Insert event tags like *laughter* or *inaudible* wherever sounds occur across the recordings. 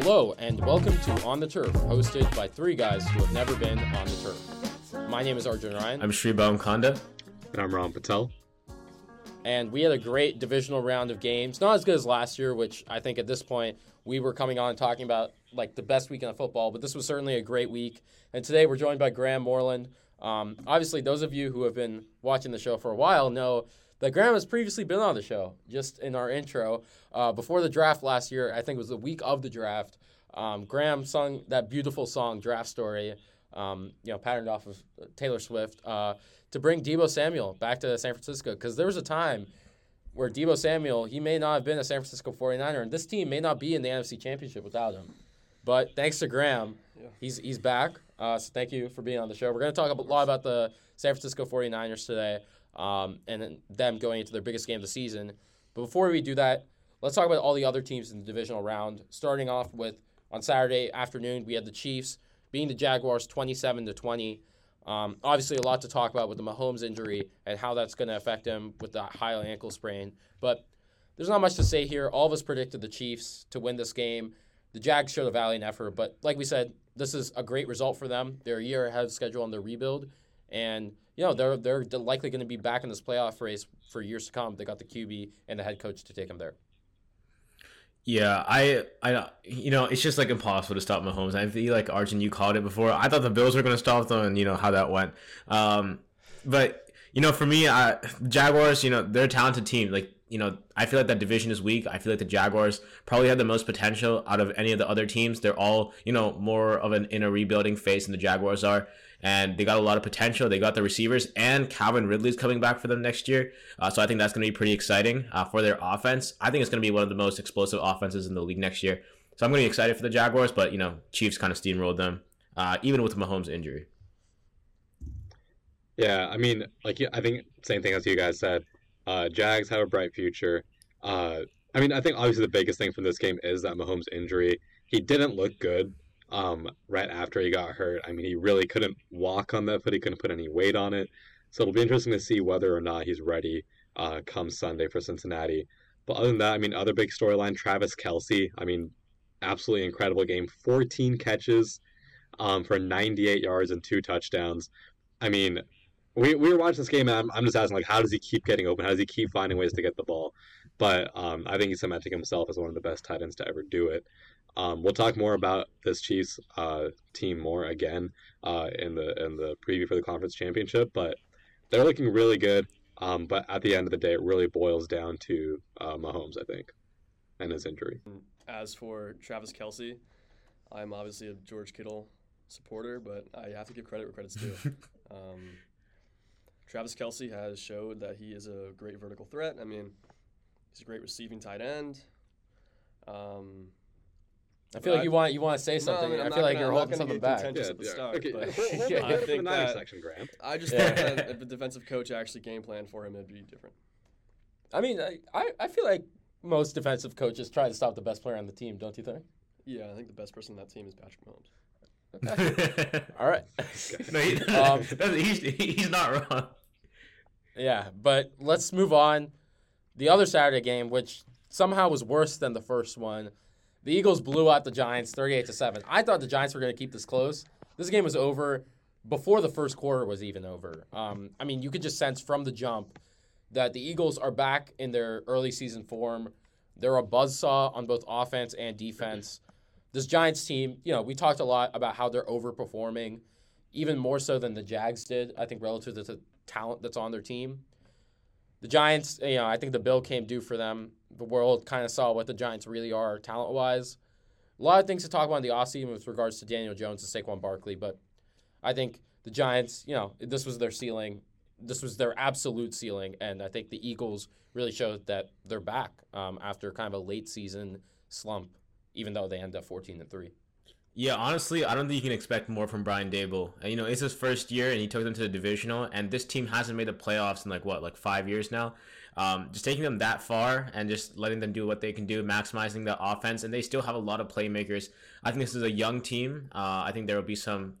Hello, and welcome to On the Turf, hosted by three guys who have never been on the turf. My name is Arjun Ryan. I'm Shribam Kanda. And I'm Ram Patel. And we had a great divisional round of games. Not as good as last year, which I think at this point we were coming on talking about like the best weekend of football, but this was certainly a great week. And today we're joined by Graeme Moreland. Um, obviously, those of you who have been watching the show for a while know that Graeme has previously been on the show, just in our intro. Uh, before the draft last year, I think it was the week of the draft, um, Graeme sung that beautiful song, Draft Story, um, you know, patterned off of Taylor Swift, uh, to bring Deebo Samuel back to San Francisco. Because there was a time where Deebo Samuel, he may not have been a San Francisco 49er, and this team may not be in the NFC Championship without him. But thanks to Graeme, yeah. he's, he's back. Uh, so thank you for being on the show. We're going to talk a lot about the San Francisco 49ers today um, and them going into their biggest game of the season. But before we do that, let's talk about all the other teams in the divisional round. Starting off with on Saturday afternoon, we had the Chiefs beating the Jaguars 27 to 20. Um, obviously, a lot to talk about with the Mahomes injury and how that's going to affect him with that high ankle sprain. But there's not much to say here. All of us predicted the Chiefs to win this game. The Jags showed a valiant effort, but like we said, this is a great result for them. They're a year ahead of schedule on their rebuild, and you know they're they're likely going to be back in this playoff race for years to come. They got the QB and the head coach to take them there. Yeah, I, I, you know, it's just like impossible to stop Mahomes. I feel like Arjun, you called it before. I thought the Bills were going to stop them, and you know how that went. Um, but you know, for me, I, Jaguars, you know, they're a talented team. Like you know, I feel like that division is weak. I feel like the Jaguars probably have the most potential out of any of the other teams. They're all, you know, more of an in a rebuilding phase than the Jaguars are. And they got a lot of potential. They got the receivers, and Calvin Ridley's coming back for them next year. Uh, so I think that's going to be pretty exciting uh, for their offense. I think it's going to be one of the most explosive offenses in the league next year. So I'm going to be excited for the Jaguars, but, you know, Chiefs kind of steamrolled them, uh, even with Mahomes' injury. Yeah, I mean, like I think same thing as you guys said. Uh, Jags have a bright future. Uh, I mean, I think obviously the biggest thing from this game is that Mahomes' injury. He didn't look good um, right after he got hurt. I mean, he really couldn't walk on that foot. He couldn't put any weight on it. So it'll be interesting to see whether or not he's ready uh, come Sunday for Cincinnati. But other than that, I mean, other big storyline: Travis Kelce. I mean, absolutely incredible game. 14 catches um, for 98 yards and two touchdowns. I mean, we, we were watching this game and I'm, I'm just asking like how does he keep getting open? How does he keep finding ways to get the ball? But um, i think he's cementing himself as one of the best tight ends to ever do it. Um, we'll talk more about this chiefs uh, team more again uh, in the in the preview for the conference championship but they're looking really good. Um, but at the end of the day it really boils down to uh, mahomes i think and his injury. As for travis Kelce, i'm obviously a george kittle supporter but i have to give credit where credit's due. *laughs* Um, Travis Kelce has showed that he is a great vertical threat. I mean, he's a great receiving tight end. Um, I feel like you want you want to say something. No, I, mean, I feel like gonna, you're holding something back. Yeah, at the yeah. start, okay. but yeah, I think that section, Graeme. I just yeah. thought that if a defensive coach actually game plan for him, it'd be different. I mean, I, I feel like most defensive coaches try to stop the best player on the team, don't you think? Yeah, I think the best person on that team is Patrick Mahomes. Okay. All right. *laughs* no, he, um, *laughs* he's, he's not wrong. Yeah, but let's move on. The other Saturday game, which somehow was worse than the first one, the Eagles blew out the Giants 38 to 7. I thought the Giants were going to keep this close. This game was over before the first quarter was even over. Um, I mean, you could just sense from the jump that the Eagles are back in their early season form. They're a buzzsaw on both offense and defense. This Giants team, you know, we talked a lot about how they're overperforming, even more so than the Jags did, I think, relative to talent that's on their team. The Giants, you know, I think the bill came due for them. The world kind of saw what the Giants really are talent wise. A lot of things to talk about in the offseason with regards to Daniel Jones and Saquon Barkley, but I think the Giants, you know, this was their ceiling. This was their absolute ceiling, and I think the Eagles really showed that they're back um, after kind of a late season slump, even though they end up 14 and three. Yeah, honestly, I don't think you can expect more from Brian Daboll. You know, it's his first year, and he took them to the divisional, and this team hasn't made the playoffs in like what, like five years now. Um, just taking them that far and just letting them do what they can do, maximizing the offense, and they still have a lot of playmakers. I think this is a young team. Uh, I think there will be some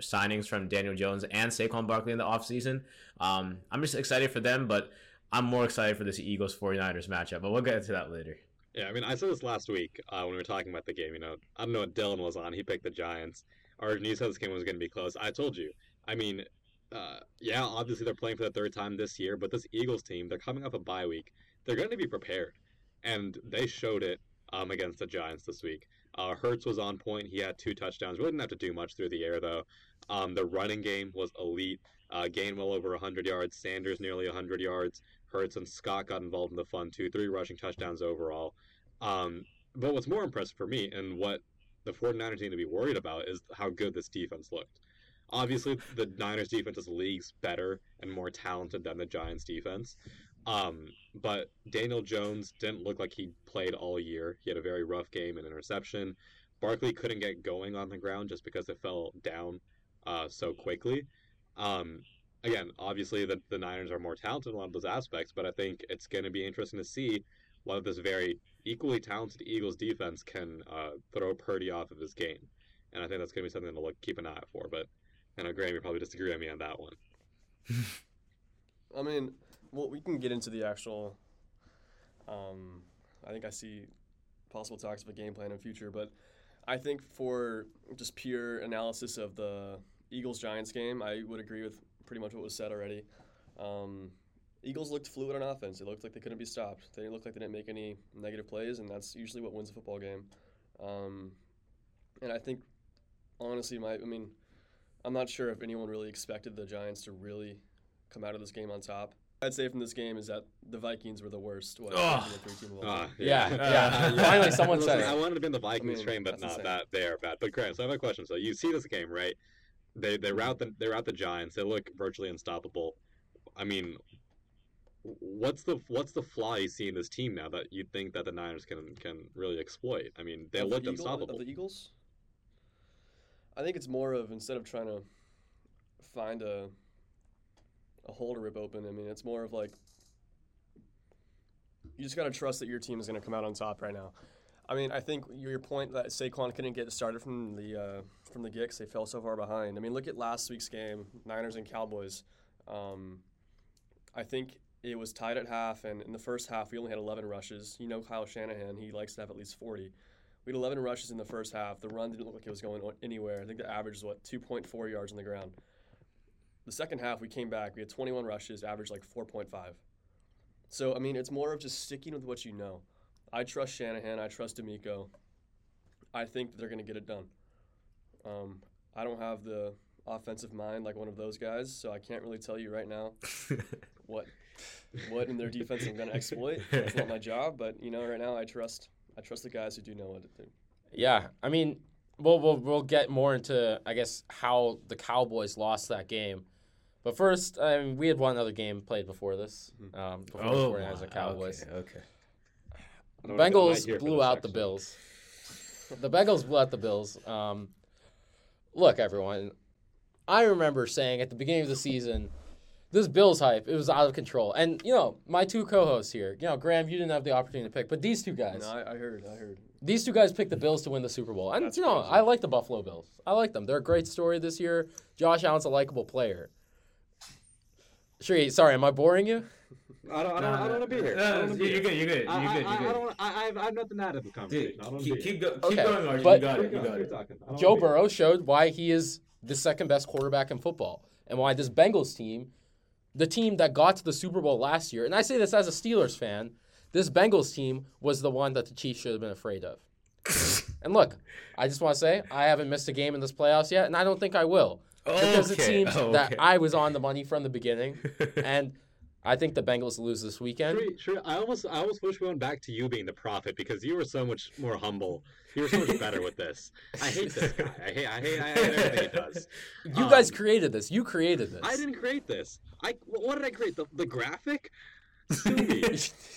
signings from Daniel Jones and Saquon Barkley in the offseason. Um, I'm just excited for them, but I'm more excited for this Eagles 49ers matchup, but we'll get into that later. Yeah, I mean, I said this last week uh, when we were talking about the game. You know, I don't know what Dylan was on. He picked the Giants. Our you said this game was going to be close. I told you. I mean, uh, yeah, obviously they're playing for the third time this year, but this Eagles team, they're coming off a bye week. They're going to be prepared, and they showed it um, against the Giants this week. Uh, Hurts was on point. He had two touchdowns. Really didn't have to do much through the air though. Um, the running game was elite. Uh, Gainwell over 100 yards. Sanders nearly 100 yards. Hurts and Scott got involved in the fun too. Three rushing touchdowns overall. Um, but what's more impressive for me and what the 49ers need to be worried about is how good this defense looked. Obviously, the Niners defense is leagues better and more talented than the Giants defense. Um, but Daniel Jones didn't look like he played all year. He had a very rough game and interception. Barkley couldn't get going on the ground just because it fell down uh, so quickly. Um, again, obviously the, the Niners are more talented in a lot of those aspects, but I think it's going to be interesting to see whether this very equally talented Eagles defense can uh, throw Purdy off of his game. And I think that's going to be something to look keep an eye out for. But I know Graeme, you probably disagree with me on that one. *laughs* I mean, well, we can get into the actual. Um, I think I see possible talks of a game plan in future, but I think for just pure analysis of the Eagles Giants game, I would agree with pretty much what was said already. Um, Eagles looked fluid on offense. It looked like they couldn't be stopped. They looked like they didn't make any negative plays, and that's usually what wins a football game. Um, and I think, honestly, my I mean, I'm not sure if anyone really expected the Giants to really come out of this game on top. I'd say from this game is that the Vikings were the worst. What, Ugh. three team all Ah. Yeah, yeah. *laughs* yeah. *laughs* Finally, someone said I wanted to be in the Vikings I mean, train, but not insane. that they are bad. But Graeme, so I have a question. So you see this game, right? They they route the they route the Giants. They look virtually unstoppable. I mean, what's the what's the flaw you see in this team now that you think that the Niners can can really exploit? I mean, they Of the Eagle- unstoppable. Of the Eagles? I think it's more of instead of trying to find a a hole to rip open. I mean, it's more of like you just got to trust that your team is going to come out on top right now. I mean, I think your point that Saquon couldn't get started from the uh, from the get 'cause they fell so far behind. I mean, look at last week's game, Niners and Cowboys. Um, I think it was tied at half, and in the first half, we only had 11 rushes. You know, Kyle Shanahan, he likes to have at least 40. We had 11 rushes in the first half. The run didn't look like it was going anywhere. I think the average was what 2.4 yards on the ground. The second half, we came back. We had 21 rushes, average like 4.5. So I mean, it's more of just sticking with what you know. I trust Shanahan. I trust DeMeco. I think that they're going to get it done. Um, I don't have the offensive mind like one of those guys, so I can't really tell you right now *laughs* what what in their defense I'm going to exploit. That's not my job, but you know, right now I trust I trust the guys who do know what to do. Yeah, I mean, we'll we'll we'll get more into I guess how the Cowboys lost that game, but first, I mean, we had one other game played before this. Mhm. Um, before oh, the 49ers and Cowboys. Okay. okay. I don't know if I'm not Bengals blew out the. Bills. The Bengals blew out the Bills. Um, look, everyone, I remember saying at the beginning of the season, this Bills hype, it was out of control. And, you know, my two co hosts here, you know, Graeme, you didn't have the opportunity to pick, but these two guys, No, I, I heard, I heard. these two guys picked the Bills to win the Super Bowl. And, That's you know, crazy. I like the Buffalo Bills. I like them. They're a great story this year. Josh Allen's a likable player. Sure, sorry, am I boring you? I don't, I don't, I don't want to be here. I No, be you're here. good. You're good. You're I, I, good. I, I You're don't. good. wanna- I, I have, I have nothing out of the conversation. I don't Dude, keep, keep, go, keep Okay, going, Arjun. but- You got it. You got it. talking. I don't Joe wanna here. Burrow showed why he is the second best quarterback in football and why this Bengals team, the team that got to the Super Bowl last year, and I say this as a Steelers fan, this Bengals team was the one that the Chiefs should have been afraid of. *laughs* and look, I just want to say I haven't missed a game in this playoffs yet, and I don't think I will. Because it Okay, seems *laughs* oh, that. I was on the money from the beginning, *laughs* and I think the Bengals lose this weekend. True, true. I almost, I almost wish we went back to you being the prophet because you were so much more humble. You were so much better with this. I hate this guy. I hate, I hate, I hate everything he does. *laughs* You guys Um, created this. You created this. I didn't create this. I, what did I create? The, the graphic?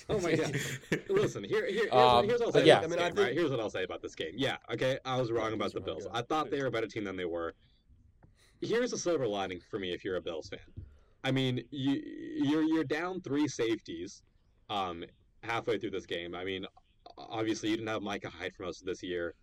Oh my god. Listen, here, here, here's, Um, here's what I'll say yeah. about this I mean, I game, right? think- Here's what I'll say about this game. Yeah, okay, I was wrong about the wrong, Bills. yeah. I thought they were a better team than they were. Here's a silver lining for me if you're a Bills fan. I mean, you, you're you're down three safeties, um, halfway through this game. I mean, obviously you didn't have Micah Hyde for most of this year.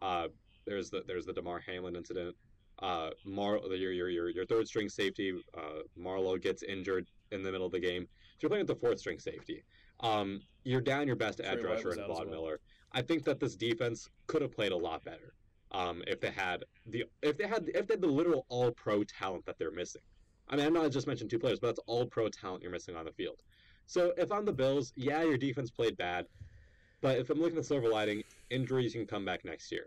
Uh, there's the there's the Damar Hamlin incident. Uh, Mar your your your your third string safety, uh, Marlowe gets injured in the middle of the game. So you're playing with the fourth string safety. Um, you're down your best edge rusher in Von well. Miller. I think that this defense could have played a lot better um, if they had the if they had if they had the literal all pro talent that they're missing. I mean, I'm not just mentioned two players, but that's all pro talent you're missing on the field. So if I'm the Bills, yeah, your defense played bad, but if I'm looking at silver lining, injuries can come back next year.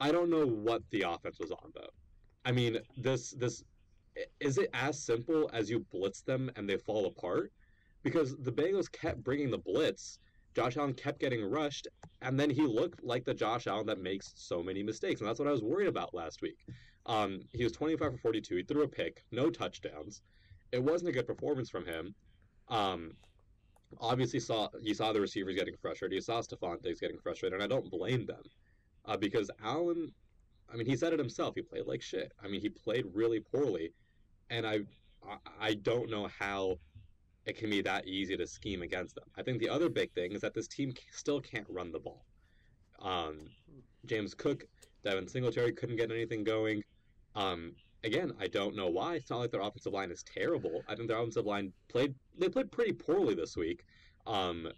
I don't know what the offense was on though. I mean, this this is it as simple as you blitz them and they fall apart? Because the Bengals kept bringing the blitz, Josh Allen kept getting rushed, and then he looked like the Josh Allen that makes so many mistakes, and that's what I was worried about last week. Um, he was 25 for 42. He threw a pick, no touchdowns. It wasn't a good performance from him. Um, obviously saw you saw the receivers getting frustrated. You saw Stefon Diggs getting frustrated, and I don't blame them uh, because Allen. I mean, he said it himself. He played like shit. I mean, he played really poorly, and I, I, I don't know how it can be that easy to scheme against them. I think the other big thing is that this team still can't run the ball. Um, James Cook, Devin Singletary couldn't get anything going. Um, again, I don't know why. It's not like their offensive line is terrible. I think their offensive line played they played pretty poorly this week. Um,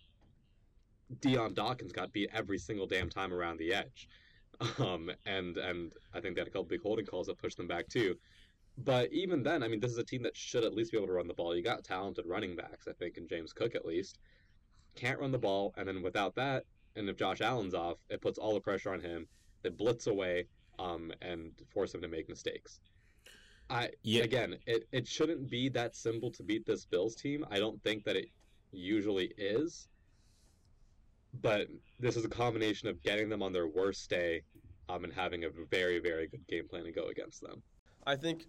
Dion Dawkins got beat every single damn time around the edge. *laughs* Um, and and I think they had a couple big holding calls that pushed them back too. But even then, I mean, this is a team that should at least be able to run the ball. You got talented running backs, I think, in James Cook at least. Can't run the ball, and then without that, and if Josh Allen's off, it puts all the pressure on him. They blitz away, um, and force him to make mistakes. I Yeah. again, it, it shouldn't be that simple to beat this Bills team. I don't think that it usually is. But this is a combination of getting them on their worst day, um, and having a very, very good game plan to go against them. I think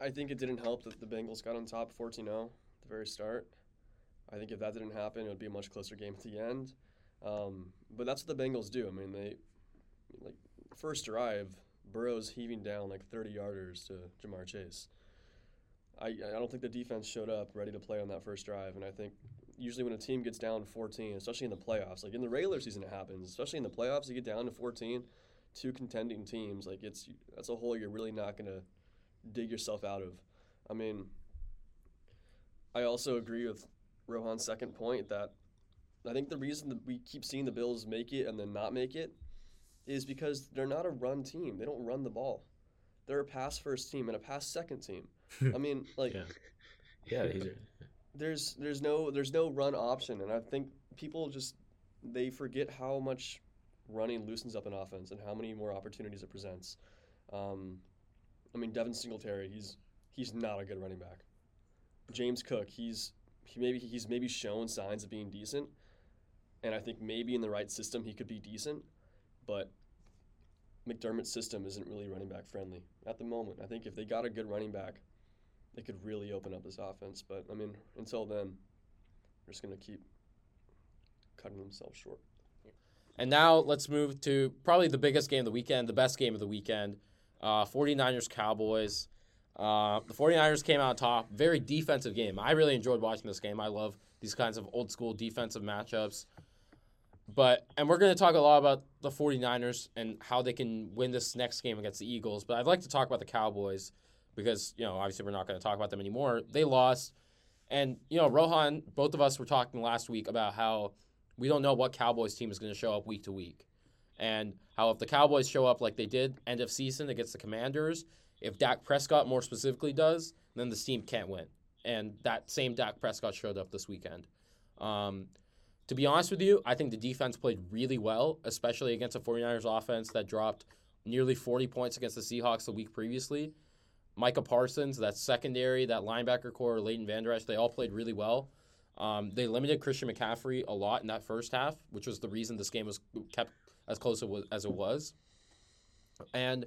I think it didn't help that the Bengals got on top 14-0 at the very start. I think if that didn't happen, it would be a much closer game at the end. Um, but that's what the Bengals do. I mean, they like first drive, Burrow's heaving down like 30 yarders to Ja'Marr Chase. I I don't think the defense showed up ready to play on that first drive, and I think usually when a team gets down 14, especially in the playoffs, like in the regular season it happens, especially in the playoffs, you get down to 14, two contending teams, like it's that's a hole you're really not gonna dig yourself out of. I mean, I also agree with Rohan's second point that I think the reason that we keep seeing the Bills make it and then not make it is because they're not a run team. They don't run the ball. They're a pass first team and a pass second team. I mean, *laughs* like Yeah. Yeah, these are, *laughs* there's there's no there's no run option, and I think people just they forget how much running loosens up an offense and how many more opportunities it presents. Um, I mean, Devin Singletary, he's he's not a good running back. James Cook, he's he maybe he's maybe shown signs of being decent, and I think maybe in the right system he could be decent, but McDermott's system isn't really running back friendly at the moment. I think if they got a good running back, they could really open up this offense. But I mean, until then, they're just gonna keep cutting themselves short. And now let's move to probably the biggest game of the weekend, the best game of the weekend. Uh, 49ers Cowboys. Uh, the 49ers came out top. Very defensive game. I really enjoyed watching this game. I love these kinds of old school defensive matchups. But and we're going to talk a lot about the 49ers and how they can win this next game against the Eagles, but I'd like to talk about the Cowboys because, you know, obviously we're not going to talk about them anymore. They lost. And, you know, Rohan, both of us were talking last week about how we don't know what Cowboys team is going to show up week to week. And how if the Cowboys show up like they did end of season against the Commanders, if Dak Prescott more specifically does, then this team can't win. And that same Dak Prescott showed up this weekend. Um, to be honest with you, I think the defense played really well, especially against the 49ers offense that dropped nearly 40 points against the Seahawks the week previously. Micah Parsons, that secondary, that linebacker core, Leighton Vander Esch, they all played really well. Um, they limited Christian McCaffrey a lot in that first half, which was the reason this game was kept as close as it was-. And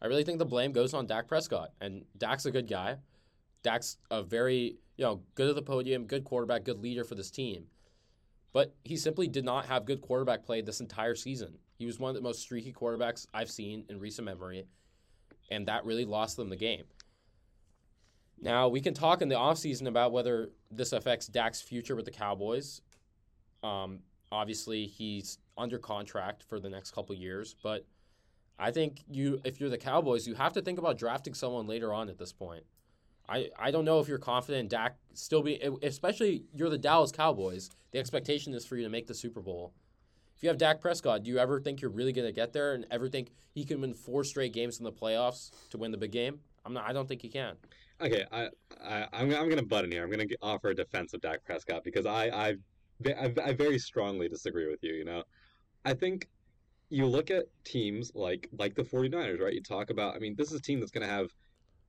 I really think the blame goes on Dak Prescott. And Dak's a good guy. Dak's a very, you know, good at the podium, good quarterback, good leader for this team. But he simply did not have good quarterback play this entire season. He was one of the most streaky quarterbacks I've seen in recent memory. And that really lost them the game. Now, we can talk in the offseason about whether this affects Dak's future with the Cowboys. Um, obviously, he's under contract for the next couple years, but I think you, if you're the Cowboys, you have to think about drafting someone later on at this point. I, I don't know if you're confident Dak still be especially you're the Dallas Cowboys. The expectation is for you to make the Super Bowl. If you have Dak Prescott, do you ever think you're really going to get there and ever think he can win four straight games in the playoffs to win the big game? I'm not. I don't think he can. Okay, I, I I'm I'm gonna butt in here. I'm gonna offer a defense of Dak Prescott because I I, I I very strongly disagree with you. You know, I think you look at teams like like the 49ers, right? You talk about. I mean, this is a team that's gonna have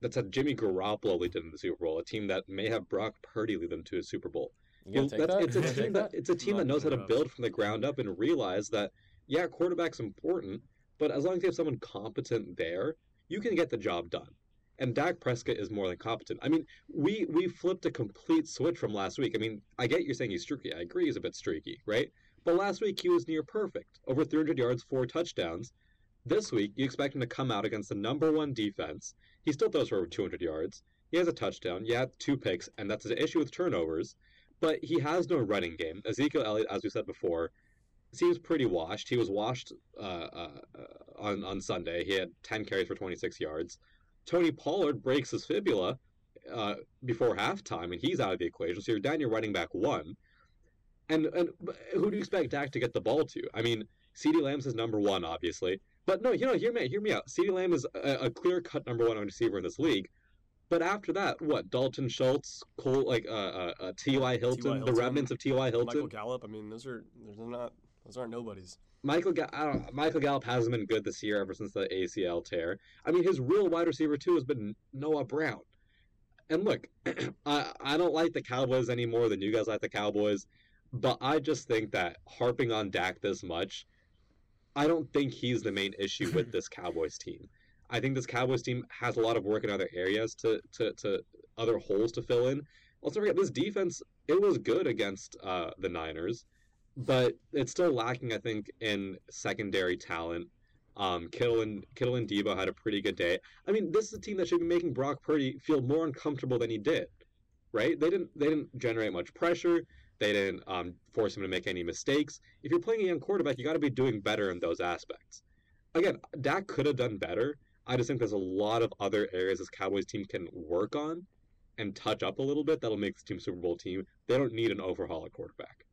that's had Jimmy Garoppolo lead them to the Super Bowl, a team that may have Brock Purdy lead them to a Super Bowl. You Well, that? It's a team that it's a *laughs* team that knows how to build from the ground up and realize that yeah, quarterback's important, but as long as you have someone competent there, you can get the job done. And Dak Prescott is more than competent. I mean, we we flipped a complete switch from last week. I mean, I get you're saying he's streaky. I agree he's a bit streaky, right? But last week he was near perfect, over 300 yards, four touchdowns. This week you expect him to come out against the number one defense. He still throws for over 200 yards. He has a touchdown. Yeah, two picks, and that's an issue with turnovers. But he has no running game. Ezekiel Elliott, as we said before, seems pretty washed. He was washed uh, uh, on on Sunday. He had 10 carries for 26 yards. Tony Pollard breaks his fibula uh, before halftime, and he's out of the equation. So you're down your running back one. And and who do you expect Dak to get the ball to? I mean, CeeDee Lamb's his number one, obviously. But no, you know, hear me, hear me out. CeeDee Lamb is a, a clear cut number one receiver in this league. But after that, what? Dalton Schultz, Cole, like uh, uh, uh, T.Y. Hilton, the remnants of T.Y. Hilton. Michael Gallup. I mean, those are they're not those aren't nobodies. Michael Ga- I don't, Michael Gallup hasn't been good this year ever since the ACL tear. I mean, his real wide receiver too has been Noah Brown. And look, *clears throat* I I don't like the Cowboys any more than you guys like the Cowboys, but I just think that harping on Dak this much, I don't think he's the main issue with *clears throat* this Cowboys team. I think this Cowboys team has a lot of work in other areas to to, to other holes to fill in. Let's not forget this defense. It was good against uh, the Niners but it's still lacking, I think, in secondary talent. Um, Kittle and Kittle and Deebo had a pretty good day. I mean, this is a team that should be making Brock Purdy feel more uncomfortable than he did, right? They didn't they didn't generate much pressure. They didn't um, force him to make any mistakes. If you're playing a young quarterback, you got to be doing better in those aspects. Again, Dak could have done better. I just think there's a lot of other areas this Cowboys team can work on and touch up a little bit that'll make this team Super Bowl team. They don't need an overhaul at quarterback.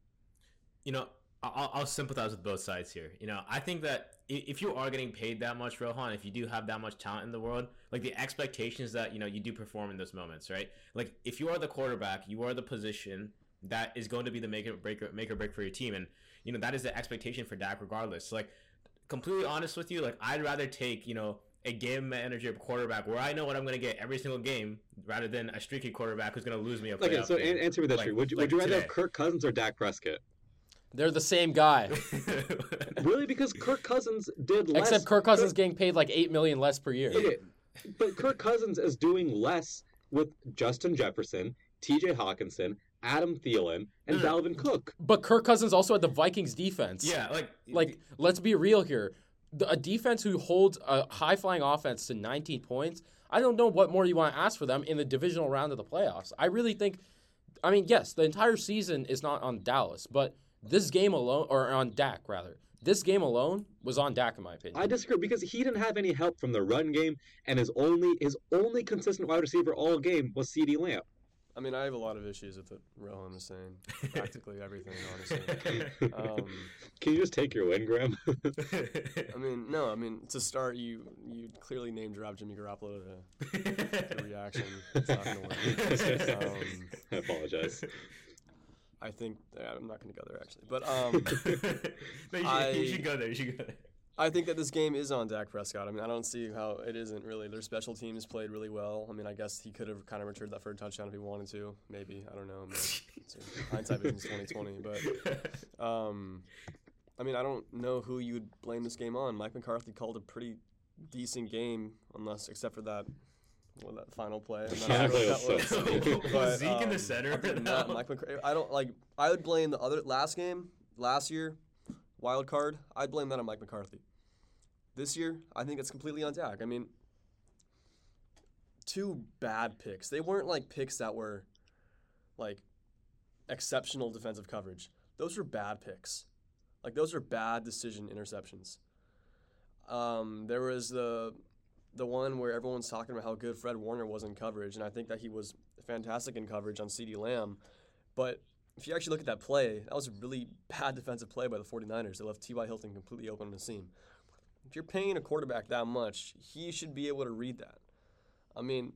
You know, I'll, I'll sympathize with both sides here. You know, I think that if you are getting paid that much, Rohan, if you do have that much talent in the world, like the expectations that you know you do perform in those moments, right? Like if you are the quarterback, you are the position that is going to be the make or break or, make or break for your team, and you know that is the expectation for Dak, regardless. So, like, completely honest with you, like I'd rather take you know a game manager quarterback where I know what I'm going to get every single game, rather than a streaky quarterback who's going to lose me a Okay, playoff so game. an- answer me this: Like- would you like would you rather have. Kirk Cousins or Dak Prescott? They're the same guy, *laughs* Really, because Kirk Cousins did less. except Kirk Cousins is getting paid like eight million less per year. Okay, but Kirk Cousins is doing less with Justin Jefferson, T.J. Hockenson, Adam Thielen, and No, Dalvin Cook. But Kirk Cousins also had the Vikings defense. yeah, like Like, let's be real here. The, a defense who holds a high flying offense to 19 points, I don't know what more you want to ask for them in the divisional round of the playoffs. I really think, I mean, yes, the entire season is not on Dallas, but this game alone, or on Dak rather, this game alone was on Dak in my opinion. I disagree because he didn't have any help from the run game, and his only his only consistent wide receiver all game was CeeDee Lamb. I mean, I have a lot of issues with what Rohan is saying. *laughs* Practically everything, honestly. *laughs* Um, Can you just take your win, Graeme? *laughs* I mean, no. I mean, to start, you you clearly name drop Jimmy Garoppolo to the reaction. It's not gonna work. Um, I apologize. I think I'm not gonna go there actually, but *laughs* um, no, you, should, I- you should go there. You should go there. I think that this game is on Dak Prescott. I mean, I don't see how it isn't really. Their special teams played really well. I mean, I guess he could have kind of returned that for a touchdown if he wanted to. Maybe I don't know. *laughs* Hindsight vision is 2020, but um, I mean, I don't know who you would blame this game on. Mike McCarthy called a pretty decent game, unless except for that. Well, that final play. I'm not Yeah, sure it what was that so *laughs* was. stupid. But, Zeke in the um, center? other than that, Mike McCarthy. I don't like. I would blame the other last game, last year, wild card. I'd blame that on Mike McCarthy. This year, I think it's completely on Dak. I mean, two bad picks. They weren't like picks that were like exceptional defensive coverage. Those were bad picks. Like those are bad decision interceptions. Um, there was the the one where everyone's talking about how good Fred Warner was in coverage, and I think that he was fantastic in coverage on CeeDee Lamb. But if you actually look at that play, that was a really bad *laughs* defensive play by the 49ers. They left T.Y. Hilton completely open on the seam. If you're paying a quarterback that much, he should be able to read that. I mean,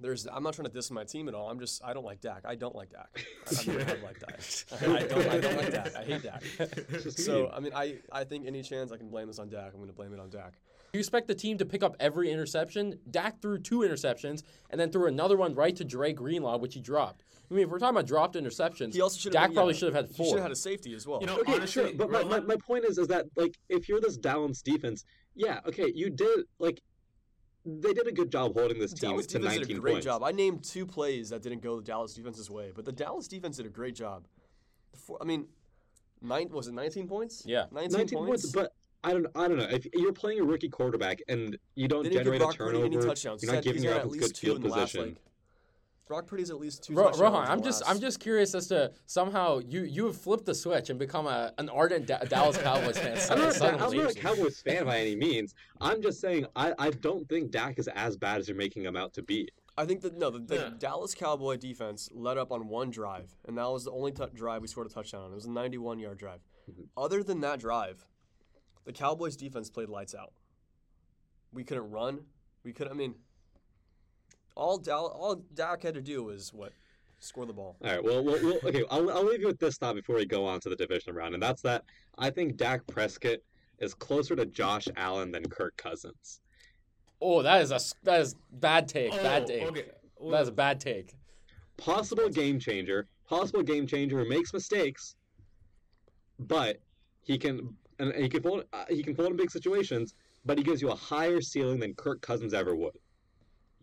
there's. I'm not trying to diss my team at all. I'm just. I don't like Dak. I don't like Dak. I, I have liked Dak. I don't. I don't like Dak. I hate Dak. *laughs* So I mean, I. I think any chance I can blame this on Dak, I'm going to blame it on Dak. You expect the team to pick up every interception? Dak threw two interceptions and then threw another one right to Dre Greenlaw, which he dropped. I mean, if we're talking about dropped interceptions, He also should. Dak been, probably yeah, should have had He four. should have had a safety as well. You know, Okay, honestly, sure, but my, my, my point is is that like if you're this Dallas defense, yeah, okay, you did like they did a good job holding this team Dallas to defense 19 did a great points. job. I named two plays that didn't go the Dallas defense's way, but the Dallas defense did a great job. The four- I mean, nine was it 19 points? Yeah. 19, 19 points, but I don't I don't know if you're playing a rookie quarterback and you don't they didn't generate a Brock any turnover, touchdowns. you're not He's giving he's your had at offense good field in the last, position. like- Brock Purdy's at least two Ro- touchdowns. Rohan, I'm just I'm just curious as to somehow you you have flipped the switch and become a an ardent Da- Dallas Cowboys fan. *laughs* I'm not, a, suddenly. I'm not a Cowboys fan by any means. I'm just saying I, I don't think Dak is as bad as you're making him out to be. I think that no, the, the Yeah. Dallas Cowboy defense led up on one drive, and that was the only t- drive we scored a touchdown on. It was a 91 yard drive. Mhm. Other than that drive, the Cowboys defense played lights out. We couldn't run. We couldn't. I mean, all Dal- all Dak had to do was what score the ball. All right. Well, we'll, we'll okay. I'll, I'll leave you with this thought before we go on to the division round, and that's that I think Dak Prescott is closer to Josh Allen than Kirk Cousins. Oh, that is a that is bad take. Oh, bad take. okay. That is a bad take. Possible game changer. Possible game changer who makes mistakes, but he can and he can pull uh, he can fold in big situations, but he gives you a higher ceiling than Kirk Cousins ever would.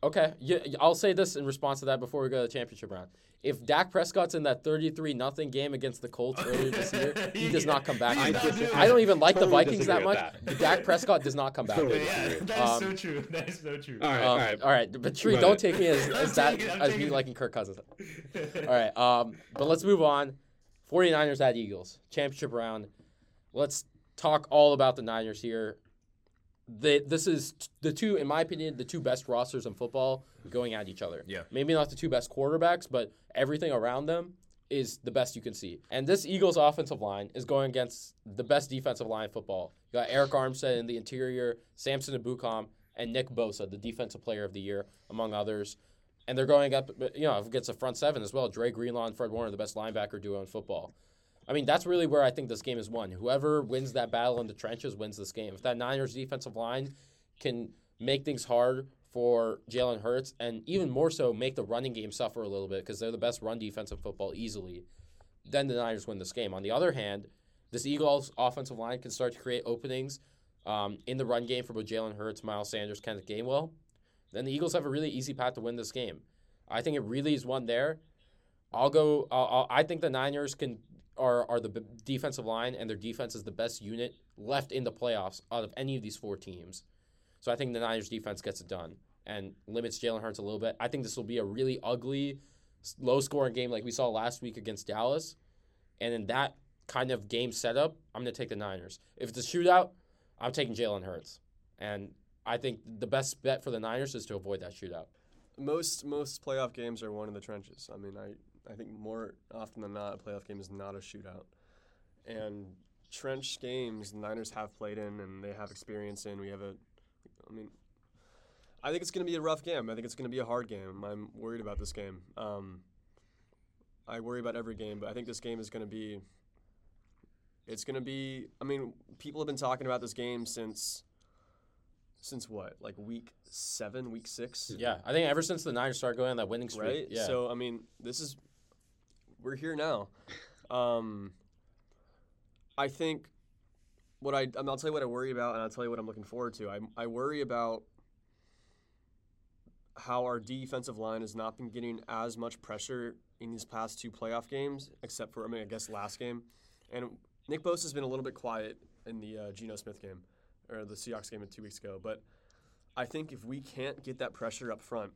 Okay, yeah, I'll say this in response to that before we go to the championship round. If Dak Prescott's in that 33 nothing game against the Colts earlier this year, *laughs* he does not come back. I, dis- I don't even like the Vikings that much. with but Dak Prescott does not come back. *laughs* Totally. Yeah, *laughs* that is Um, so true. That is so true. All right, Um, all right. all right, but Tree, don't it. take me as, as that taking it, I'm as me liking Kirk Cousins. All right, um, but let's move on. 49ers at Eagles championship round. Let's talk all about the Niners here. They, this is t- the two, in my opinion, the two best rosters in football going at each other. Yeah. Maybe not the two best quarterbacks, but everything around them is the best you can see. And this Eagles offensive line is going against the best defensive line in football. You got Arik Armstead in the interior, Samson Ebukam, and Nick Bosa, the defensive player of the year, among others. And they're going up, you know, against a front seven as well. Dre Greenlaw and Fred Warner, the best linebacker duo in football. I mean, that's really where I think this game is won. Whoever wins that battle in the trenches wins this game. If that Niners defensive line can make things hard for Jalen Hurts and even more so make the running game suffer a little bit because they're the best run defense in football easily, then the Niners win this game. On the other hand, this Eagles offensive line can start to create openings um, in the run game for both Jalen Hurts, Miles Sanders, Kenneth Gainwell. Then the Eagles have a really easy path to win this game. I think it really is one there. I'll go. I'll, I think the Niners can are are the b- defensive line, and their defense is the best unit left in the playoffs out of any of these four teams. So I think the Niners defense gets it done and limits Jalen Hurts a little bit. I think this will be a really ugly, low scoring game like we saw last week against Dallas. And in that kind of game setup, I'm going to take the Niners. If it's a shootout, I'm taking Jalen Hurts. And I think the best bet for the Niners is to avoid that shootout. Most most playoff games are won in the trenches. I mean, I I think more often than not, a playoff game is not a shootout. And trench games, the Niners have played in and they have experience in. We have a, I mean, I think it's going to be a rough game. I think it's going to be a hard game. I'm worried about this game. Um, I worry about every game, but I think this game is going to be. It's going to be. I mean, people have been talking about this game since. Since what? Like week seven, week six? Yeah, I think ever since the Niners started going on that winning streak, right? yeah. So I mean, this is we're here now. Um, I think what I I'll tell you what I worry about, and I'll tell you what I'm looking forward to. I I worry about how our defensive line has not been getting as much pressure in these past two playoff games, except for I mean I guess last game, and Nick Bosa has been a little bit quiet in the uh, Geno Smith game or the Seahawks game two weeks ago, but I think if we can't get that pressure up front,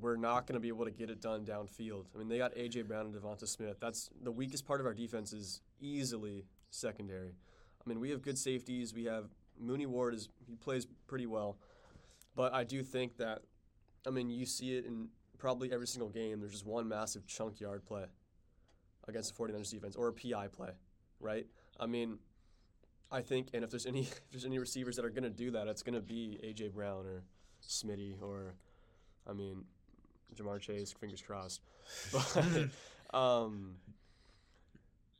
we're not going to be able to get it done downfield. I mean, they got AJ Brown and DeVonta Smith. That's the weakest part of our defense is easily secondary. I mean, we have good safeties. We have Mooney Ward is he plays pretty well, but I do think that, I mean, you see it in probably every single game. There's just one massive chunk yard play against the 49ers defense or a PI play, right? I mean, I think, and if there's any *laughs* if there's any receivers that are gonna do that, it's gonna be AJ Brown or Smitty or, I mean, Ja'Marr Chase. Fingers crossed, *laughs* but um,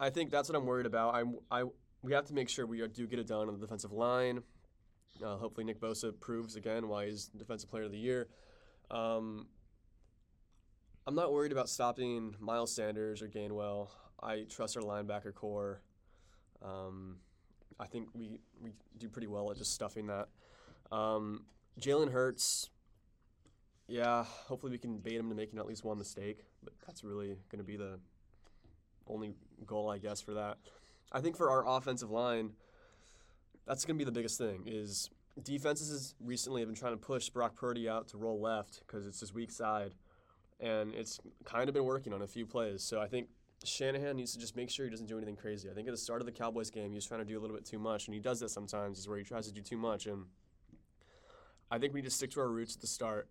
I think that's what I'm worried about. I'm I we have to make sure we do get it done on the defensive line. Uh, hopefully, Nick Bosa proves again why he's Defensive Player of the Year. Um, I'm not worried about stopping Miles Sanders or Gainwell. I trust our linebacker core. Um, I think we, we do pretty well at just stuffing that. Um, Jalen Hurts, yeah, hopefully we can bait him to making at least one mistake, but that's really going to be the only goal, I guess, for that. I think for our offensive line, that's going to be the biggest thing. Is defenses recently have been trying to push Brock Purdy out to roll left because it's his weak side, and it's kind of been working on a few plays. So I think Shanahan needs to just make sure he doesn't do anything crazy. I think at the start of the Cowboys game, he was trying to do a little bit too much, and he does that sometimes. Is where he tries to do too much, and I think we need to stick to our roots at the start.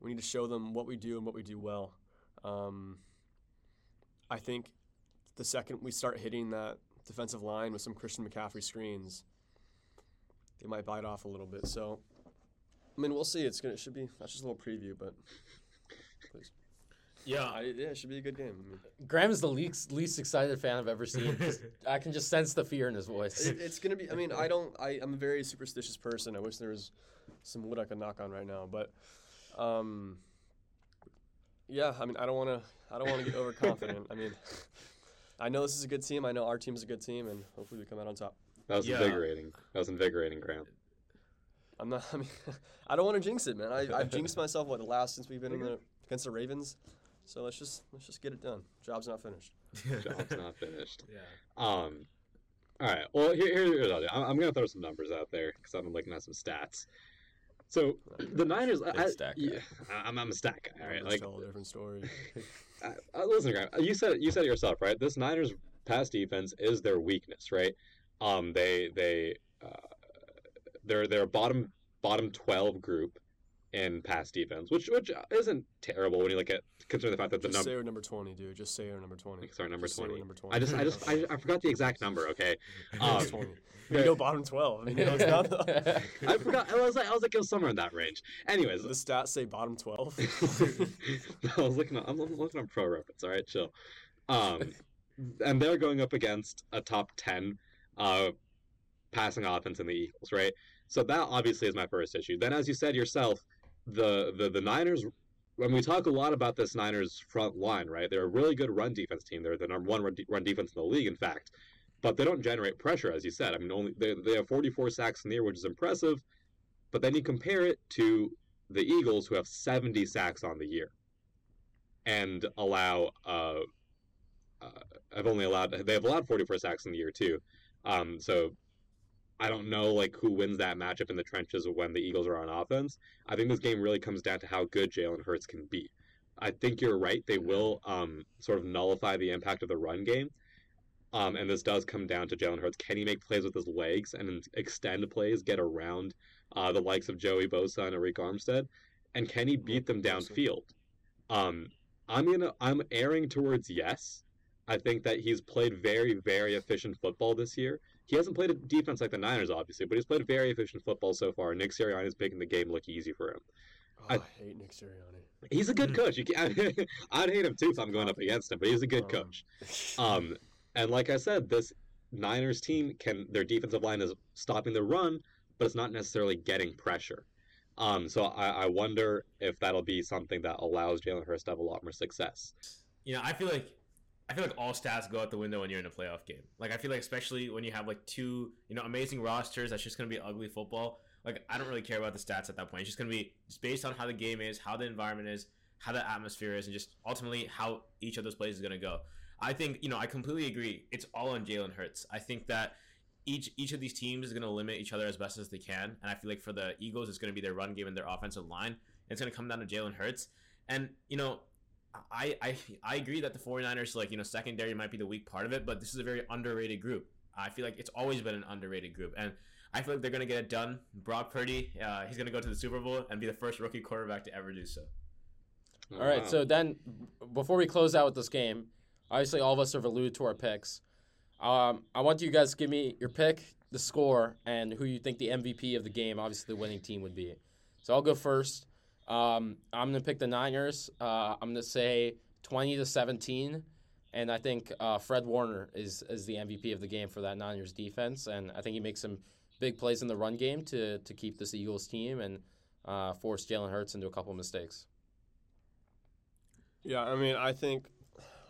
We need to show them what we do and what we do well. Um, I think the second we start hitting that defensive line with some Christian McCaffrey screens, they might bite off a little bit. So, I mean, we'll see. It's gonna it should be that's just a little preview, but please. Yeah, I, yeah, it should be a good game. I mean, Graeme is the least least excited fan I've ever seen. *laughs* Just- I can just sense the fear in his voice. it, it's gonna be. I mean, I don't. I, I'm a very superstitious person. I wish there was some wood I could knock on right now, but um, yeah. I mean, I don't want to. I don't want to get overconfident. I mean, I know this is a good team. I know our team is a good team, and hopefully we come out on top. That was Yeah. invigorating. That was invigorating, Graeme. I'm not. *laughs* I mean, I don't want to jinx it, man. I, I've jinxed *laughs* myself. What the last since we've been in the against the Ravens. So let's just let's just get it done. Job's not finished. Job's not finished. Yeah. Um, all right. Well, here, here, here's what I'll do. I'm, I'm gonna throw some numbers out there because I've been looking at some stats. So the Niners, I, Big I- stat guy. yeah, I- I'm, I'm a stack guy. All right. Like, tell a different story. *laughs* uh, uh, listen, Graeme, you said it, you said it yourself, right? This Niners pass defense is their weakness, right? Um, they they uh, they're they're a bottom bottom twelve group in pass defense, which which isn't terrible when you look at considering the fact that the number. say we're number twenty, dude. Just say we're number twenty. Sorry, number Just say 20. Number twenty. I just I just I, I forgot the exact number. Okay, *laughs* um, 20. You know bottom 12. I mean, you know, not the, *laughs* I forgot. I was like I was like it was somewhere in that range. Anyways, the stats say bottom 12. *laughs* I was looking. At, I'm looking on Pro Reference. All right, chill. Um, and they're going up against a top ten uh, passing offense in the Eagles, right? So that obviously is my first issue. Then, as you said yourself, the the the Niners. When we talk a lot about this Niners front line, right? They're a really good run defense team. They're the number one run, de- run defense in the league, in fact. But they don't generate pressure, as you said. I mean, only they, they have 44 sacks in the year, which is impressive. But then you compare it to the Eagles, who have 70 sacks on the year, and allow uh, uh, I've only allowed they have allowed 44 sacks in the year too. Um, so I don't know like who wins that matchup in the trenches when the Eagles are on offense. I think this game really comes down to how good Jalen Hurts can be. I think you're right; they will um, sort of nullify the impact of the run game. Um, and this does come down to Jalen Hurts. Can he make plays with his legs and extend plays, get around uh, the likes of Joey Bosa and Arik Armstead? And can he beat them downfield? Um, I'm gonna I'm erring towards yes. I think that he's played very, very efficient football this year. He hasn't played a defense like the Niners, obviously, but he's played very efficient football so far. Nick Sirianni is making the game look easy for him. Oh, I- I hate Nick Sirianni. He's a good *laughs* coach. You can, *laughs* I'd hate him too if I'm going up against him, but he's a good Um, coach. Um, and like I said, this Niners team can their defensive line is stopping the run, but it's not necessarily getting pressure. Um, so I, I wonder if that'll be something that allows Jalen Hurts to have a lot more success. you know, I feel like I feel like all stats go out the window when you're in a playoff game. Like I feel like especially when you have like two, you know, amazing rosters that's just gonna be ugly football. Like I don't really care about the stats at that point. It's just gonna be just based on how the game is, how the environment is, how the atmosphere is, and just ultimately how each of those plays is gonna go. I think you know I completely agree. It's all on Jalen Hurts. I think that each each of these teams is going to limit each other as best as they can, and I feel like for the Eagles, it's going to be their run game and their offensive line. It's going to come down to Jalen Hurts, and you know, I, I I agree that the 49ers like you know secondary might be the weak part of it, but this is a very underrated group. I feel like it's always been an underrated group, and I feel like they're gonna get it done. Brock Purdy, uh, he's gonna go to the Super Bowl and be the first rookie quarterback to ever do so. All right, Wow. so then before we close out with this game, obviously all of us have alluded to our picks. Um, I want you guys to give me your pick, the score, and who you think the MVP of the game, obviously the winning team, would be. So I'll go first. Um, I'm gonna pick the Niners. Uh, I'm gonna say 20 to 17, and I think uh, Fred Warner is is the MVP of the game for that Niners defense, and I think he makes some big plays in the run game to to keep this Eagles team and uh, force Jalen Hurts into a couple mistakes. Yeah, I mean, I think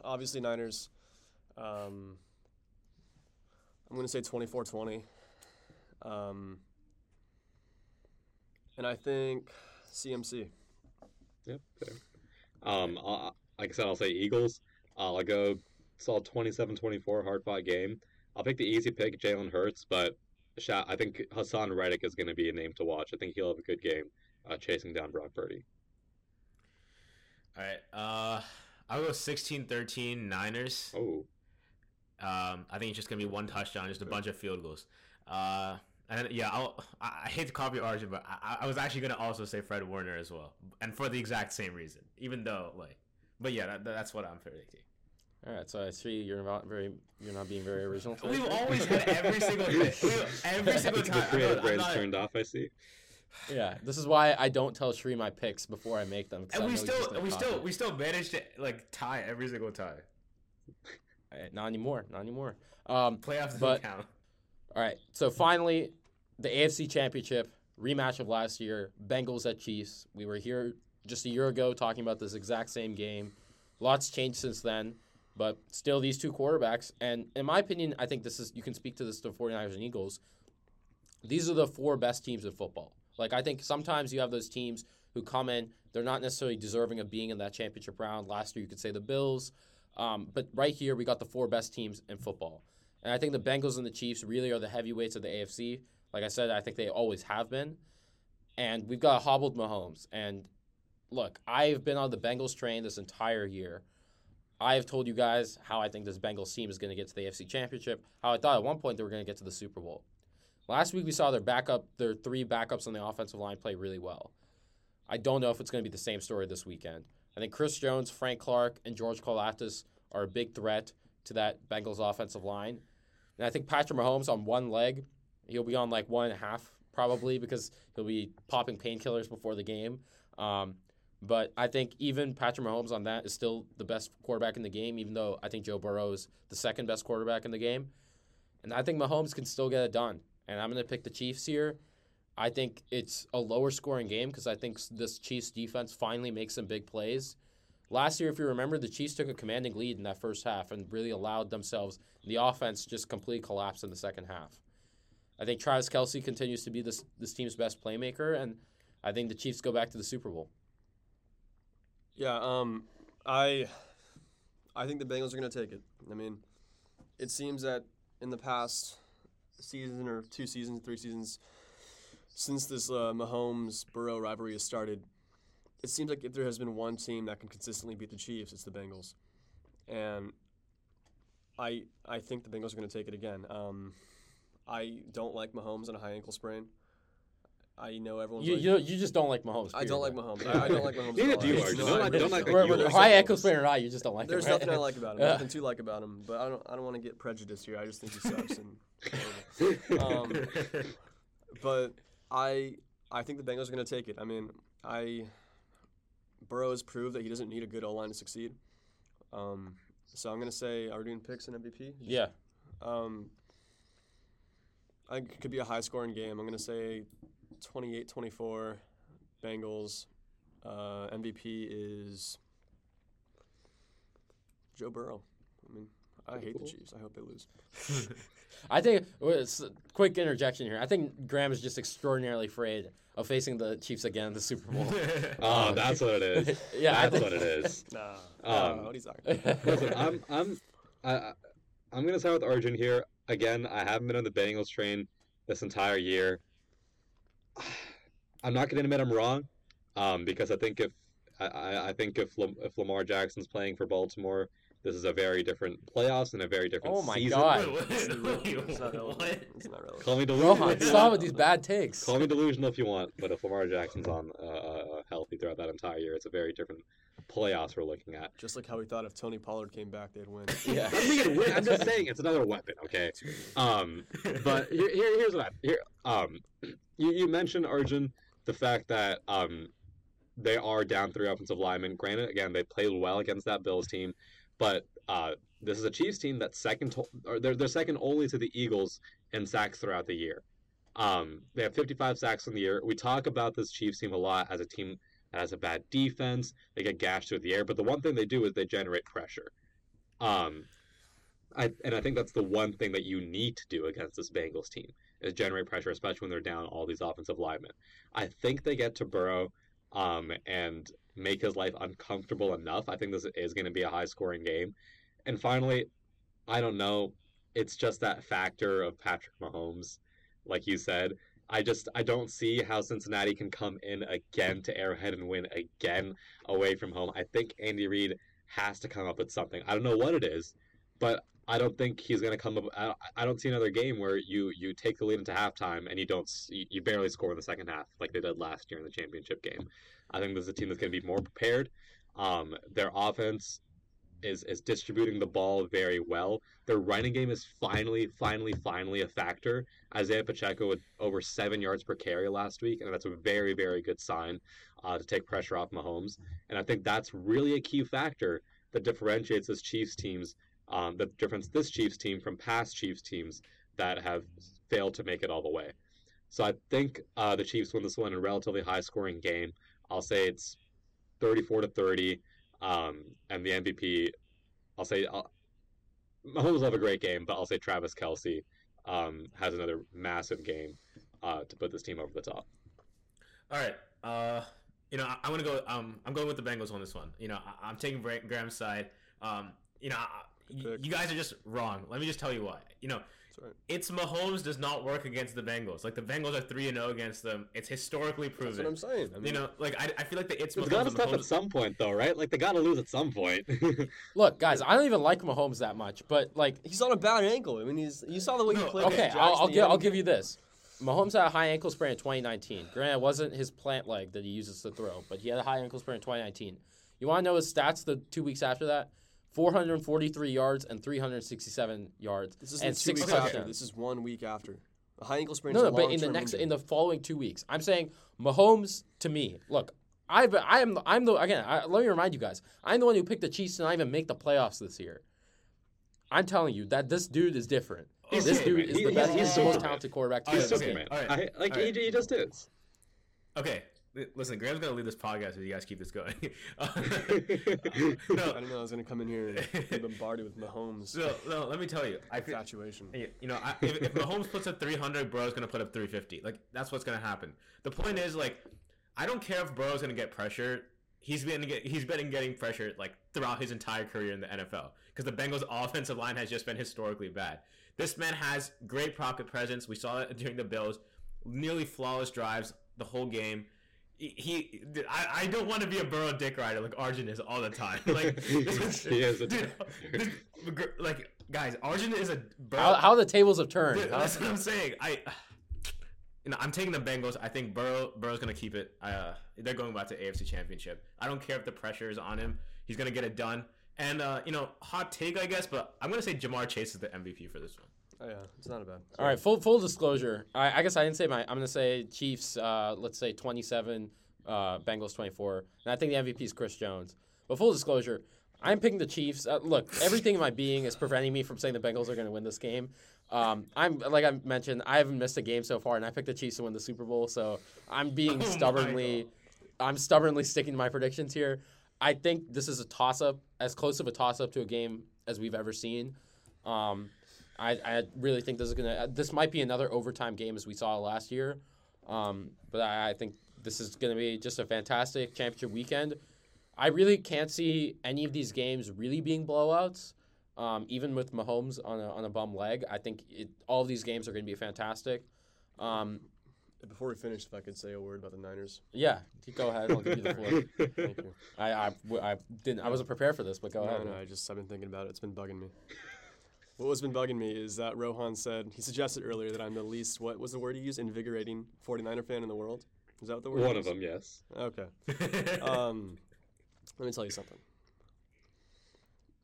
obviously Niners. Um, I'm to say 24 20. Um, and I think CMC. Yep. Fair. Um, i like I said, I'll say Eagles. Uh, I'll go solid 27-24 hard fought game. I'll pick the easy pick, Jalen Hurts, but I think Haason Reddick is going to be a name to watch. I think he'll have a good game uh, chasing down Brock Purdy. All right, uh, I'll go 16-13 Niners. Oh, Um, I think it's just gonna be one touchdown, just a bunch of field goals. Uh, and yeah, I'll, I, I hate to copy Arjun, but I, I was actually gonna also say Fred Warner as well, and for the exact same reason. Even though, like, but yeah, that, that's what I'm predicting. All right, so I see you're not very, you're not being very original. *laughs* today. We've always had every single thing. *laughs* Every single time. I'm creative not- brain's not- turned off. I see. yeah, this is why I don't tell Shree my picks before I make them. 'cause I and we know he's just still, we copy. still, we still managed to like tie every single tie. All right, not anymore, not anymore. Um, Playoffs doesn't But- count. all right, so finally, the AFC Championship rematch of last year, Bengals at Chiefs. We were here just a year ago talking about this exact same game. Lots changed since then, but still these two quarterbacks. And in my opinion, I think this is you can speak to this to 49ers and Eagles. These are the four best teams in football. Like I think sometimes you have those teams who come in, they're not necessarily deserving of being in that championship round. Last year you could say the Bills, um, but right here we got the four best teams in football. And I think the Bengals and the Chiefs really are the heavyweights of the AFC. Like I said, I think they always have been. And we've got a hobbled Mahomes. And look, I've been on the Bengals train this entire year. I have told you guys how I think this Bengals team is going to get to the AFC Championship. How I thought at one point they were going to get to the Super Bowl. Last week we saw their backup, their three backups on the offensive line play really well. I don't know if it's going to be the same story this weekend. I think Chris Jones, Frank Clark, and George Karlaftis are a big threat to that Bengals offensive line. And I think Patrick Mahomes on one leg, he'll be on like one and a half probably because he'll be popping painkillers before the game. Um, but I think even Patrick Mahomes on that is still the best quarterback in the game, even though I think Joe Burrow is the second best quarterback in the game. And I think Mahomes can still get it done. And I'm going to pick the Chiefs here. I think it's a lower scoring game because I think this Chiefs defense finally makes some big plays. Last year, if you remember, the Chiefs took a commanding lead in that first half and really allowed themselves the offense just completely collapsed in the second half. I think Travis Kelce continues to be this this team's best playmaker, and I think the Chiefs go back to the Super Bowl. Yeah, um, I, I think the Bengals are going to take it. I mean, it seems that in the past season or two seasons, three seasons, since this uh, Mahomes Burrow rivalry has started, it seems like if there has been one team that can consistently beat the Chiefs, it's the Bengals, and I I think the Bengals are going to take it again. Um, I don't like Mahomes on a high ankle sprain. I know everyone's You, like, you, you just don't like Mahomes. I don't like. Mahomes. I, I don't like Mahomes. Neither do you, I- Arjun. no, Don't I like- really don't like don't. Whether you like high Mahomes. ankle sprain or not, you just don't like There's him. right? nothing I like about him. Yeah. *laughs* Nothing to like about him. But I don't. I don't want to get prejudiced here. I just think he sucks and. *laughs* Um, *laughs* but I. I think the Bengals are going to take it. I mean, I. Burrow has proved that he doesn't need a good O line to succeed. Um, so I'm going to say, are we doing picks and MVP? Yeah. Um, I think it could be a high scoring game. I'm going to say 28 24 Bengals. Uh, MVP is Joe Burrow. I mean, I hate the Chiefs. I hope they lose. *laughs* I think well, it's a quick interjection here. I think Graeme is just extraordinarily afraid of facing the Chiefs again in the Super Bowl. *laughs* Oh, that's what it is. *laughs* yeah, I That's think, what it is. Nah. Um, what are you talking about? Listen, I'm I'm I, I- I'm gonna side with Arjun here. Again, I haven't been on the Bengals train this entire year. *sighs* I'm not gonna admit I'm wrong, um, because I think if I, I, I think if Lam, if Lamar Jackson's playing for Baltimore, This is a very different playoffs and a very different Oh my season. God. Wait, It's, not relevant. It's not relevant. Call me delusional. Rohan, stop with these bad takes. Call me delusional if you want, but if Lamar Jackson's on uh, uh, healthy throughout that entire year, it's a very different playoffs we're looking at. Just like how we thought if Tony Pollard came back, they'd win. *laughs* Yeah. I'm, thinking, wait, I'm just saying it's another weapon, okay? Um, but here, here, here's what I here. Um, you, you mentioned Arjun the fact that um, they are down three offensive linemen. Granted, again, they played well against that Bills team, but uh, this is a Chiefs team that's second, to, or they're, they're second only to the Eagles in sacks throughout the year. Um, they have 55 sacks in the year. We talk about this Chiefs team a lot as a team has a bad defense. They get gashed through the air, but the one thing they do is they generate pressure. Um, I, and I think that's the one thing that you need to do against this Bengals team is generate pressure, especially when they're down all these offensive linemen. I think they get to Burrow um, and make his life uncomfortable enough. I think this is going to be a high scoring game. And finally, I don't know. It's just that factor of Patrick Mahomes, like you said. I just I don't see how Cincinnati can come in again to Arrowhead and win again away from home. I think Andy Reid has to come up with something. I don't know what it is, but I don't think he's going to come up. I, don't see another game where you you take the lead into halftime and you don't you barely score in the second half like they did last year in the championship game. I think this is a team that's going to be more prepared. Um, their offense is is distributing the ball very well. Their running game is finally, finally, finally a factor. Isaiah Pacheco with over seven yards per carry last week, and that's a very, very good sign uh, to take pressure off Mahomes. And I think that's really a key factor that differentiates this Chiefs teams, um, the difference this Chiefs team from past Chiefs teams that have failed to make it all the way. So I think uh, the Chiefs win this one in a relatively high scoring game. I'll say it's 34 to 30. Um, and the MVP, I'll say, I'll, Mahomes will have a great game, but I'll say Travis Kelce um, has another massive game uh, to put this team over the top. All right. Uh, you know, I, I'm gonna go. Um, I'm going with the Bengals on this one. You know, I, I'm taking Graeme's side. Um, you know, I, Good you guys are just wrong. Let me just tell you why. You know, That's right. it's Mahomes does not work against the Bengals. Like the Bengals are three and zero against them. It's historically That's what proven. I'm saying. I mean, You know, like I, I feel like the it's It's Mahomes. got to stop at some point, though, right? Like they got to lose at some point. *laughs* Look, guys, I don't even like Mahomes that much, but like, he's on a bad ankle. I mean, he's you saw the way he played. okay, I'll, I'll Jackson give I'll give you this. Mahomes had a high ankle sprain in 2019. Granted, it wasn't his plant leg that he uses to throw, but he had a high ankle sprain in 2019. You want to know his stats the two weeks after that? 443 yards and 367 yards This is and two six weeks touchdowns. after. This is one week after. A high ankle sprain. No, is no, a but in the next injury. in the following two weeks, I'm saying Mahomes to me. Look, I I am I'm the again. I, let me remind you guys. I'm the one who picked the Chiefs to not even make the playoffs this year. I'm telling you that this dude is different. He's this Superman. dude is He- the he's- best. he's He's the most Superman. talented quarterback to He's He's play okay. game. Superman. All right. I, like All right. he, he just is. Okay. Li- Listen, Graeme's gonna leave this podcast if you guys keep this going. *laughs* Uh, *laughs* I no, didn't know I was gonna come in here and be bombarded with Mahomes no, no. Let me tell you, I infatuation. You you know, I, if, if Mahomes puts up 300, Burrow's gonna put up 350. Like that's what's gonna happen. The point is, like, I don't care if Burrow's gonna get pressure. He's been get, he's been getting pressure like throughout his entire career in the NFL because the Bengals' offensive line has just been historically bad. This man has great pocket presence. We saw it during the Bills, nearly flawless drives the whole game. He, he I, I don't want to be a Burrow dick rider like Arjun is all the time. Like *laughs* *laughs* He is a dude, this- like guys, Arjun is a Burrow. How, how the tables have turned. Dude, huh? that's what I'm saying. I, you know, I'm taking the Bengals. I think Burrow, Burrow's gonna keep it. Uh, they're going back to AFC Championship. I don't care if the pressure is on him. He's gonna get it done. And uh, you know, hot take, I guess, but I'm gonna say Ja'Marr Chase is the MVP for this one. Oh yeah, it's not a bad. All right, full full disclosure. I, I guess I didn't say my. I'm gonna say Chiefs. Uh, let's say 27, uh, Bengals 24, and I think the MVP is Chris Jones. But full disclosure, I'm picking the Chiefs. Uh, look, everything in my being is preventing me from saying the Bengals are gonna win this game. Um, I'm like I mentioned, I haven't missed a game so far, and I picked the Chiefs to win the Super Bowl. So I'm being *laughs* Oh stubbornly, I'm stubbornly sticking to my predictions here. I think this is a toss up, as close of a toss up to a game as we've ever seen. Um, I, I really think this is gonna. uh, This might be another overtime game as we saw last year, um, but I, I think this is gonna be just a fantastic championship weekend. I really can't see any of these games really being blowouts. Um, even with Mahomes on a, on a bum leg, I think it, all of these games are going to be fantastic. Um, Before we finish, if I could say a word about the Niners. Yeah, go ahead. I'll give you the floor. *laughs* Thank you. I, I, I didn't. I wasn't prepared for this, but go no, ahead. no, I just I've been thinking about it. It's been bugging me. What has been bugging me is that Rohan said he suggested earlier that I'm the least what was the word he used? Invigorating 49er fan in the world. Is that what the word? One of them, yes. Okay. *laughs* Um, let me tell you something.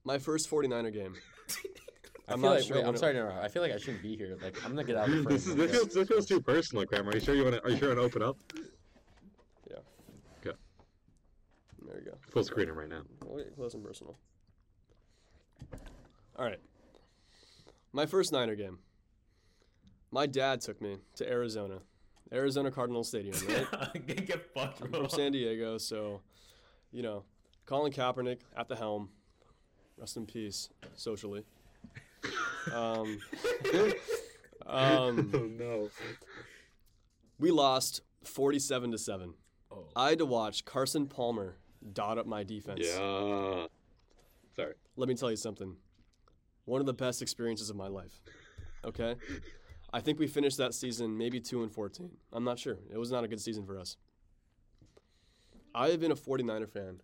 My first 49er game. *laughs* I I'm not like, sure wait, I'm it- sorry to interrupt. I feel like I shouldn't be here. Like I'm gonna get out of the frame. *laughs* This is this feels, this feels too personal, Graeme. Are you sure you want to? Are you sure you want to open up? Yeah. Okay. There you go. Full screening right now. Close and personal. All right. My first Niner game. My dad took me to Arizona, Arizona Cardinal Stadium, *laughs* right? Get fucked, I'm bro. from San Diego, so you know, Colin Kaepernick at the helm. Rest in peace, socially. Um, *laughs* um, Oh no. we lost 47 to seven. Oh. I had to watch Carson Palmer dot up my defense. Yeah. Sorry. let me tell you something. One of the best experiences of my life. Okay? I think we finished that season maybe 2 and 14. I'm not sure. It was not a good season for us. I have been a 49er fan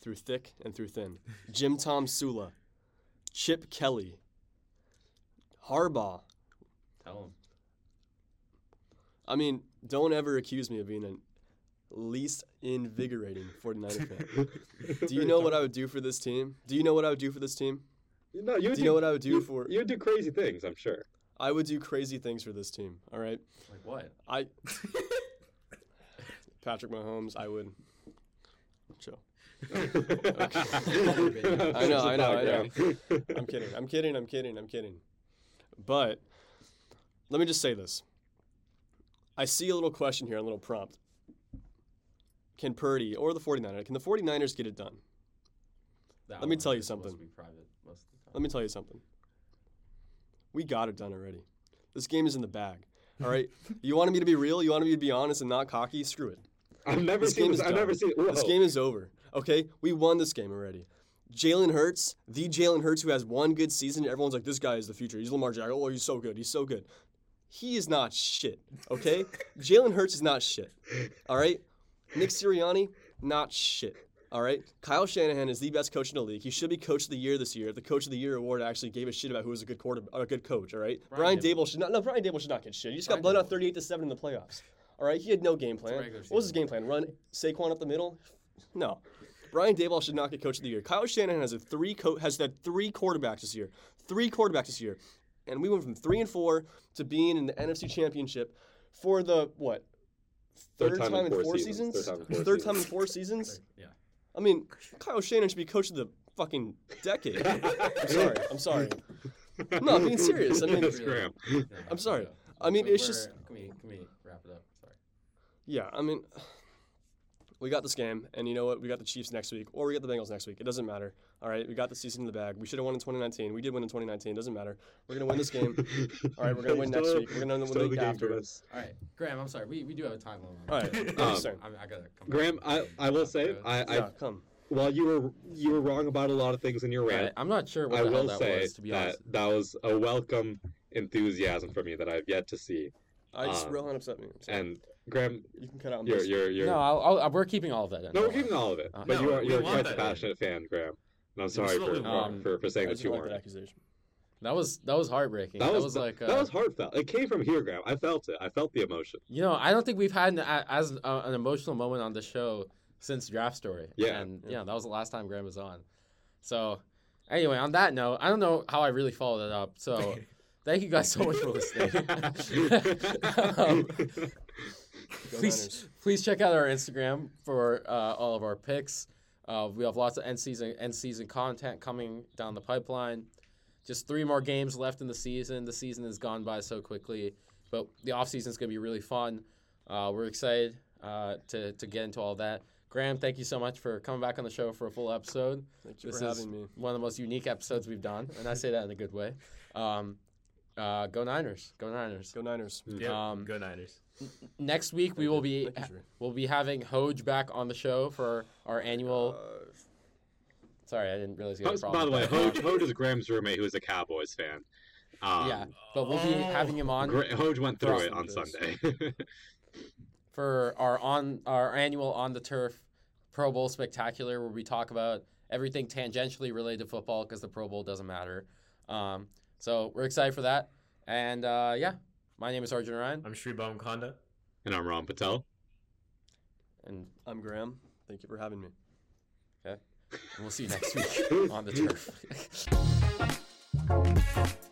through thick and through thin. Jim Tomsula, Chip Kelly, Harbaugh. Tell him. I mean, don't ever accuse me of being a least invigorating 49er fan. *laughs* Do you know what I would do for this team? Do you know what I would do for this team? No, you. would Do you know what I would do you, for- You would do crazy things, I'm sure. I would do crazy things for this team. All right. Like what? I *laughs* Patrick Mahomes, I would chill. *laughs* I know, I know, I know. I'm kidding. I'm kidding. I'm kidding. I'm kidding. But let me just say this. I see a little question here, a little prompt. Can Purdy or the 49ers, can the 49ers get it done? That Let me tell you is supposed to something. Let me tell you something. We got it done already. This game is in the bag. All right. *laughs* you wanted me to be real? You wanted me to be honest and not cocky? Screw it. I've never This seen this. is I've done. never seen. Whoa. This game is over. Okay, we won this game already. Jalen Hurts, the Jalen Hurts who has one good season, everyone's like, this guy is the future. He's Lamar Jackson. Oh, he's so good. He's so good. He is not shit. Okay, *laughs* Jalen Hurts is not shit. All right, Nick Sirianni, not shit. All right, Kyle Shanahan is the best coach in the league. He should be coach of the year this year. If the coach of the year award actually gave a shit about who was a good quarter, a good coach. All right, Brian Brian, Daboll should not. No, Brian Daboll should not get shit. He just got Brian blown out thirty-eight to seven in the playoffs. All right, he had no game plan. What was his game plan? Run Saquon up the middle? No. Brian Daboll should not get coach of the year. Kyle Shanahan has a three co- has had three quarterbacks this year. Three quarterbacks this year. And we went from three and four to being in the NFC championship for the what? Third, time, in four, seasons? Third time in four Third time in four seasons? *laughs* Yeah. I mean, Kyle Shanahan should be coach of the fucking decade. *laughs* I'm sorry. I'm sorry. No, I'm being serious. I mean, Yes, Graeme. Yeah, I'm sorry. I mean, it's just Can we can we wrap it up? Sorry. Yeah, I mean, we got this game, and you know what? We got the Chiefs next week, or we got the Bengals next week. It doesn't matter. All right, we got the season in the bag. We should have won in 2019. We did win in 2019. It doesn't matter. We're gonna win this game. All right, we're gonna *laughs* win next week. We're gonna win the still week game after. for us. All right, Graeme. I'm sorry. We, we do have a time limit. All right, *laughs* Um, I'm sorry. I, I gotta come. back Graeme, to I, I will say, I, I yeah, come. while you were you were wrong about a lot of things in your All rant, right, I'm not sure what I the hell will that say was. To be that honest. that was a welcome enthusiasm from you that I've yet to see. I just Um, Rohan upset me. And Graeme, you can cut out. you're you're you're No, I'll, I'll, we're keeping all of that in. no, we're keeping all of it. Uh, but No, you are we you're quite that the in. passionate fan, Graeme. And I'm sorry for, want. for for saying I that just you don't like that weren't. accusation. That was that was heartbreaking. That was, was like uh, that was heartfelt. It came from here, Graeme. I felt it. I felt the emotion. You know, I don't think we've had an, as uh, an emotional moment on the show since Draft Story. Yeah. and yeah, that was the last time Graeme was on. So, anyway, on that note, I don't know how I really followed it up. So, *laughs* thank you guys so much for listening. *laughs* *laughs* um, Go please, Niners. please check out our Instagram for uh, all of our picks. Uh, we have lots of end season end season content coming down the pipeline. Just three more games left in the season. The season has gone by so quickly, but the off season is going to be really fun. Uh, we're excited uh, to to get into all that. Graeme, thank you so much for coming back on the show for a full episode. Thank you This for is having me. one of the most unique episodes we've done, and I say that in a good way. Um, uh, go Niners! Go Niners! Go Niners. Yeah, Um, go Niners. Next week we will be Thank you, we'll be having Hoj back on the show for our annual. Uh, Sorry, I didn't realize you had a By the way, with that. Hoj, Hoj is Graeme's roommate, who is a Cowboys fan. Um, yeah, but we'll be Oh. having him on. Gra- Hoj went through it on Chris. Sunday. *laughs* for our on our annual on the turf Pro Bowl spectacular, where we talk about everything tangentially related to football because the Pro Bowl doesn't matter. Um, so we're excited for that. And uh, yeah, my name is Arjun Ryan, I'm Sri Konda. And I'm Ron Patel. and I'm Graeme. Thank you for having me. Okay. And We'll see you next week *laughs* on the turf. *laughs*